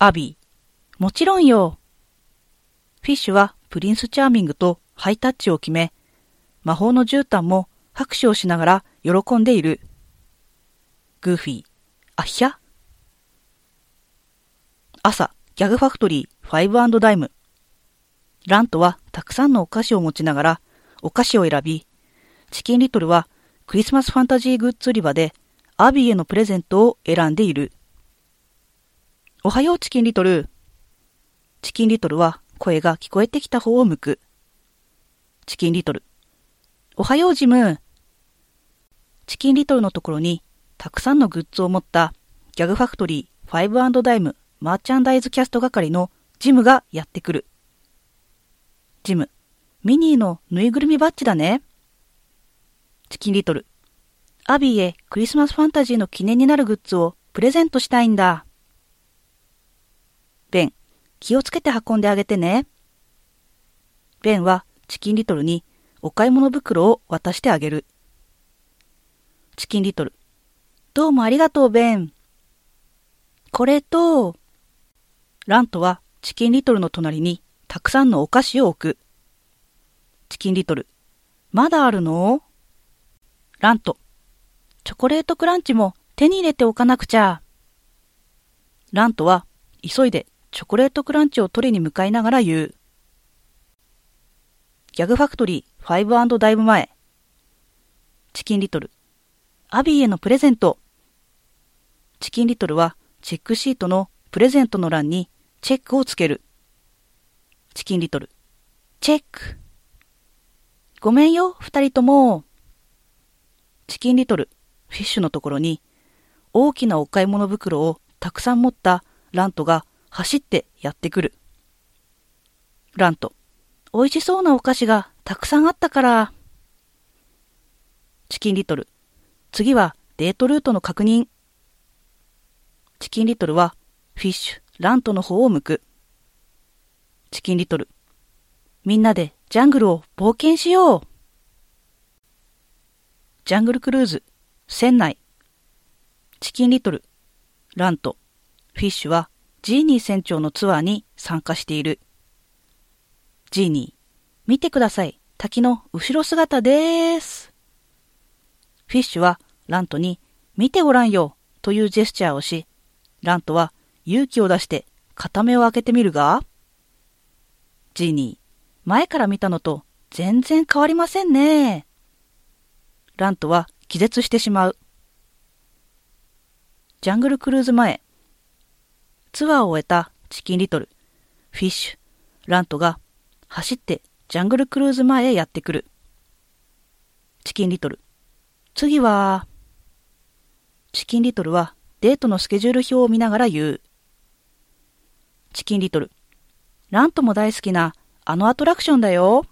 アビー。もちろんよ。フィッシュはプリンスチャーミングとハイタッチを決め、魔法の絨毯も拍手をしながら喜んでいる。グーフィー。あひゃ朝、ギャグファクトリーファイブダイム。ラントはたくさんのお菓子を持ちながらお菓子を選び、チキンリトルはクリスマスファンタジーグッズ売り場でアビーへのプレゼントを選んでいる。おはようチキンリトル。チキンリトルは声が聞こえてきた方を向く。チキンリトル。おはようジム。チキンリトルのところにたくさんのグッズを持ったギャグファクトリーファイブダイムマーチャンダイズキャスト係のジムがやってくる。ジム、ミニーのぬいぐるみバッジだね。チキンリトル、アビーへクリスマスファンタジーの記念になるグッズをプレゼントしたいんだ。気をつけて運んであげてね。ベンはチキンリトルにお買い物袋を渡してあげる。チキンリトル、どうもありがとう、ベン。これと、ラントはチキンリトルの隣にたくさんのお菓子を置く。チキンリトル、まだあるの？ラント、チョコレートクランチも手に入れておかなくちゃ。ラントは急いでチョコレートクランチを取りに向かいながら言う。ギャグファクトリーファイブダイブ前。チキンリトル。アビーへのプレゼント。チキンリトルはチェックシートのプレゼントの欄にチェックをつける。チキンリトル。チェック。ごめんよ、二人とも。チキンリトル、フィッシュのところに、大きなお買い物袋をたくさん持ったラントが走ってやってくる。ラント、美味しそうなお菓子がたくさんあったから。チキンリトル、次はデートルートの確認。チキンリトルはフィッシュ、ラントの方を向く。チキンリトル、みんなでジャングルを冒険しよう。ジャングルクルーズ、船内。チキンリトル、ラント、フィッシュはジーニー船長のツアーに参加している。ジーニー、見てください。滝の後ろ姿です。フィッシュはラントに見てごらんよというジェスチャーをし、ラントは勇気を出して片目を開けてみるが、ジーニー、前から見たのと全然変わりませんね。ラントは気絶してしまう。ジャングルクルーズ前、ツアーを終えたチキンリトル、フィッシュ、ラントが走ってジャングルクルーズ前へやってくる。チキンリトル、次は、チキンリトルはデートのスケジュール表を見ながら言う。チキンリトル。ラントも大好きなあのアトラクションだよ。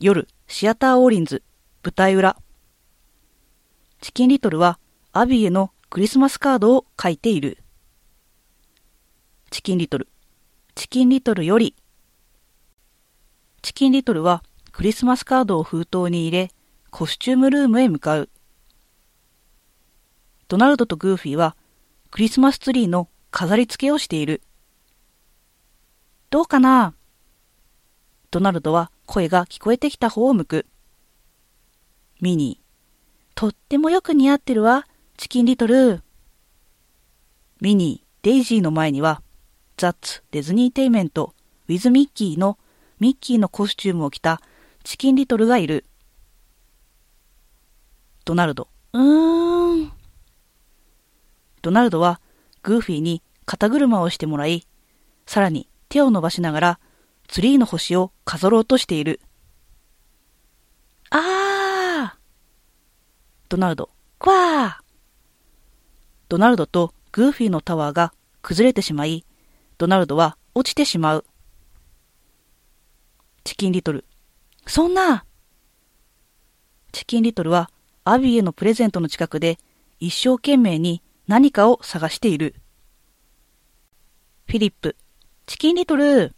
夜、シアターオーリンズ、舞台裏。チキンリトルはアビーへのクリスマスカードを書いている。チキンリトル。チキンリトルより。チキンリトルはクリスマスカードを封筒に入れ、コスチュームルームへ向かう。ドナルドとグーフィーはクリスマスツリーの飾り付けをしている。どうかな？ドナルドは声が聞こえてきた方を向く。ミニー。とってもよく似合ってるわ、チキンリトル。ミニー、デイジーの前には、ザッツ、ディズニーテイメント、ウィズ・ミッキーのミッキーのコスチュームを着たチキンリトルがいる。ドナルド、うーん。ドナルドはグーフィーに肩車をしてもらい、さらに手を伸ばしながらツリーの星を飾ろうとしている。あードナルド、クワードナルドとグーフィーのタワーが崩れてしまい、ドナルドは落ちてしまう。チキンリトル、そんなチキンリトルはアビーへのプレゼントの近くで一生懸命に何かを探している。フィリップ、チキンリトル。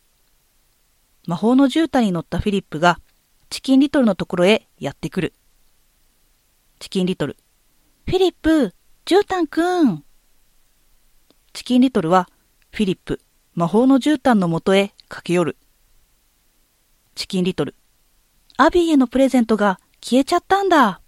魔法の絨毯に乗ったフィリップがチキンリトルのところへやってくる。チキンリトル、フィリップ、絨毯くん。チキンリトルはフィリップ、魔法の絨毯のもとへ駆け寄る。チキンリトル。アビーへのプレゼントが消えちゃったんだ。